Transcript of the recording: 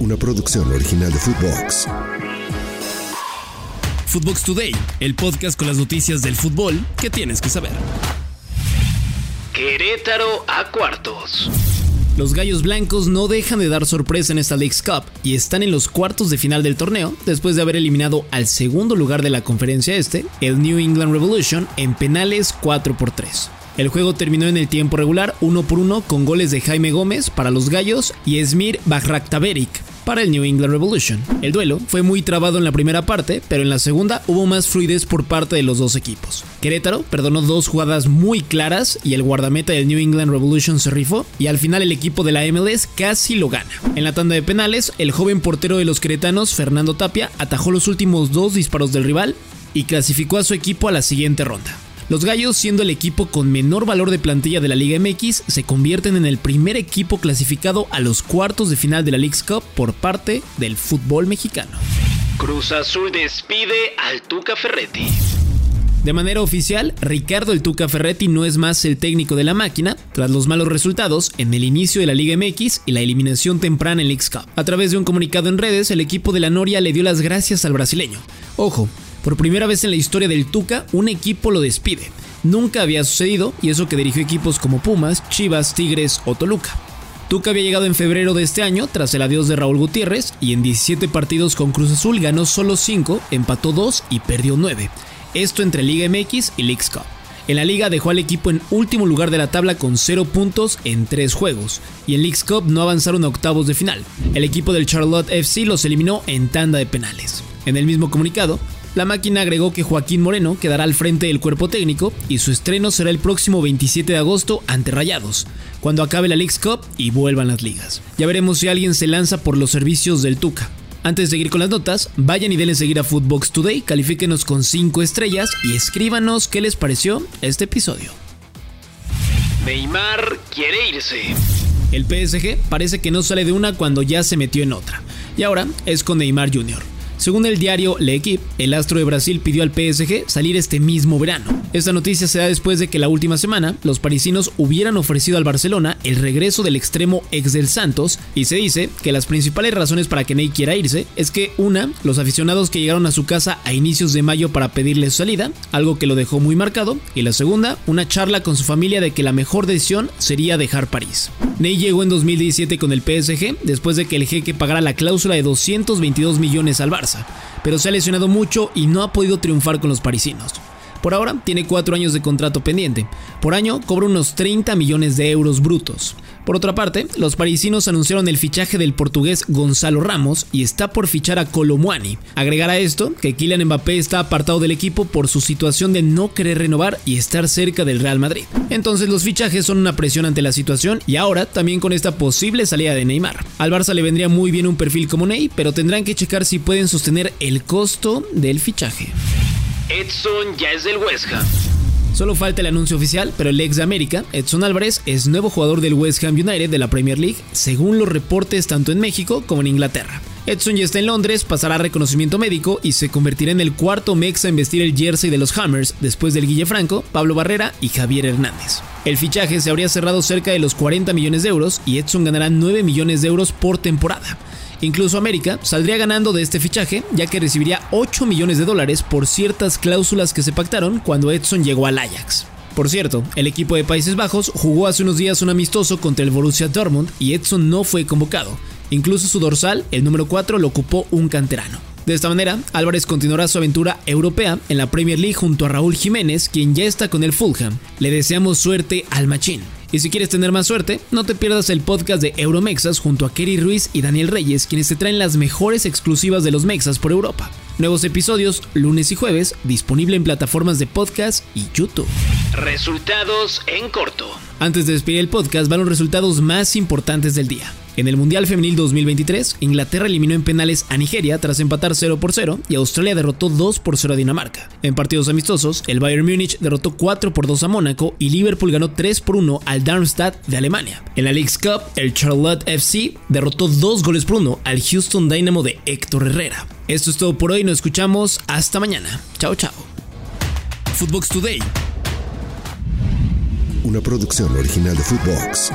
una producción original de Footbox. Footbox Today, el podcast con las noticias del fútbol que tienes que saber. Querétaro a cuartos. Los Gallos Blancos no dejan de dar sorpresa en esta League's Cup y están en los cuartos de final del torneo después de haber eliminado al segundo lugar de la conferencia este, el New England Revolution, en penales 4 por 3. El juego terminó en el tiempo regular 1 por 1 con goles de Jaime Gómez para los Gallos y Esmir Bajraktaberik para el New England Revolution. El duelo fue muy trabado en la primera parte, pero en la segunda hubo más fluidez por parte de los dos equipos. Querétaro perdonó dos jugadas muy claras y el guardameta del New England Revolution se rifó y al final el equipo de la MLS casi lo gana. En la tanda de penales, el joven portero de los queretanos, Fernando Tapia, atajó los últimos dos disparos del rival y clasificó a su equipo a la siguiente ronda. Los Gallos, siendo el equipo con menor valor de plantilla de la Liga MX, se convierten en el primer equipo clasificado a los cuartos de final de la League's Cup por parte del fútbol mexicano. Cruz Azul despide al Tuca Ferretti. De manera oficial, Ricardo el Tuca Ferretti no es más el técnico de la máquina tras los malos resultados en el inicio de la Liga MX y la eliminación temprana en League's Cup. A través de un comunicado en redes, el equipo de la Noria le dio las gracias al brasileño. Ojo, por primera vez en la historia del Tuca, un equipo lo despide. Nunca había sucedido, y eso que dirigió equipos como Pumas, Chivas, Tigres o Toluca. Tuca había llegado en febrero de este año tras el adiós de Raúl Gutiérrez y en 17 partidos con Cruz Azul ganó solo 5, empató 2 y perdió 9. Esto entre Liga MX y Leagues Cup. En la liga dejó al equipo en último lugar de la tabla con 0 puntos en 3 juegos, y en Leagues Cup no avanzaron a octavos de final. El equipo del Charlotte FC los eliminó en tanda de penales. En el mismo comunicado, la máquina agregó que Joaquín Moreno quedará al frente del cuerpo técnico y su estreno será el próximo 27 de agosto ante Rayados, cuando acabe la League's Cup y vuelvan las ligas. Ya veremos si alguien se lanza por los servicios del Tuca. Antes de seguir con las notas, vayan y denle seguir a Footbox Today, califíquenos con 5 estrellas y escríbanos qué les pareció este episodio. Neymar quiere irse. El PSG parece que no sale de una cuando ya se metió en otra, y ahora es con Neymar Jr. Según el diario L'Equipe, el astro de Brasil pidió al PSG salir este mismo verano. Esta noticia se da después de que la última semana los parisinos hubieran ofrecido al Barcelona el regreso del extremo ex del Santos y se dice que las principales razones para que Ney quiera irse es que una, los aficionados que llegaron a su casa a inicios de mayo para pedirle su salida, algo que lo dejó muy marcado, y la segunda, una charla con su familia de que la mejor decisión sería dejar París. Ney llegó en 2017 con el PSG después de que el jeque pagara la cláusula de 222 millones al Pero se ha lesionado mucho y no ha podido triunfar con los parisinos. Por ahora tiene 4 años de contrato pendiente. Por año cobra unos 30 millones de euros brutos. Por otra parte, los parisinos anunciaron el fichaje del portugués Gonzalo Ramos y está por fichar a Colomuani. Agregar a esto que Kylian Mbappé está apartado del equipo por su situación de no querer renovar y estar cerca del Real Madrid. Entonces los fichajes son una presión ante la situación y ahora también con esta posible salida de Neymar. Al Barça le vendría muy bien un perfil como Ney, pero tendrán que checar si pueden sostener el costo del fichaje. Edson ya es del West Ham. Solo falta el anuncio oficial, pero el ex de América, Edson Álvarez, es nuevo jugador del West Ham United de la Premier League, según los reportes tanto en México como en Inglaterra. Edson ya está en Londres, pasará reconocimiento médico y se convertirá en el cuarto mexa en vestir el jersey de los Hammers después del Guille Franco, Pablo Barrera y Javier Hernández. El fichaje se habría cerrado cerca de los 40 millones de euros y Edson ganará 9 millones de euros por temporada. Incluso América saldría ganando de este fichaje, ya que recibiría 8 millones de dólares por ciertas cláusulas que se pactaron cuando Edson llegó al Ajax. Por cierto, el equipo de Países Bajos jugó hace unos días un amistoso contra el Borussia Dortmund y Edson no fue convocado. Incluso su dorsal, el número 4, lo ocupó un canterano. De esta manera, Álvarez continuará su aventura europea en la Premier League junto a Raúl Jiménez, quien ya está con el Fulham. Le deseamos suerte al Machín. Y si quieres tener más suerte, no te pierdas el podcast de Euromexas junto a Kerry Ruiz y Daniel Reyes, quienes te traen las mejores exclusivas de los Mexas por Europa. Nuevos episodios lunes y jueves, disponible en plataformas de podcast y YouTube. Resultados en corto. Antes de despedir el podcast, van los resultados más importantes del día. En el Mundial Femenil 2023, Inglaterra eliminó en penales a Nigeria tras empatar 0 por 0 y Australia derrotó 2 por 0 a Dinamarca. En partidos amistosos, el Bayern Múnich derrotó 4 por 2 a Mónaco y Liverpool ganó 3 por 1 al Darmstadt de Alemania. En la League's Cup, el Charlotte FC derrotó 2 goles por 1 al Houston Dynamo de Héctor Herrera. Esto es todo por hoy, nos escuchamos hasta mañana. Chao, chao. Footbox Today. Una producción original de Footbox.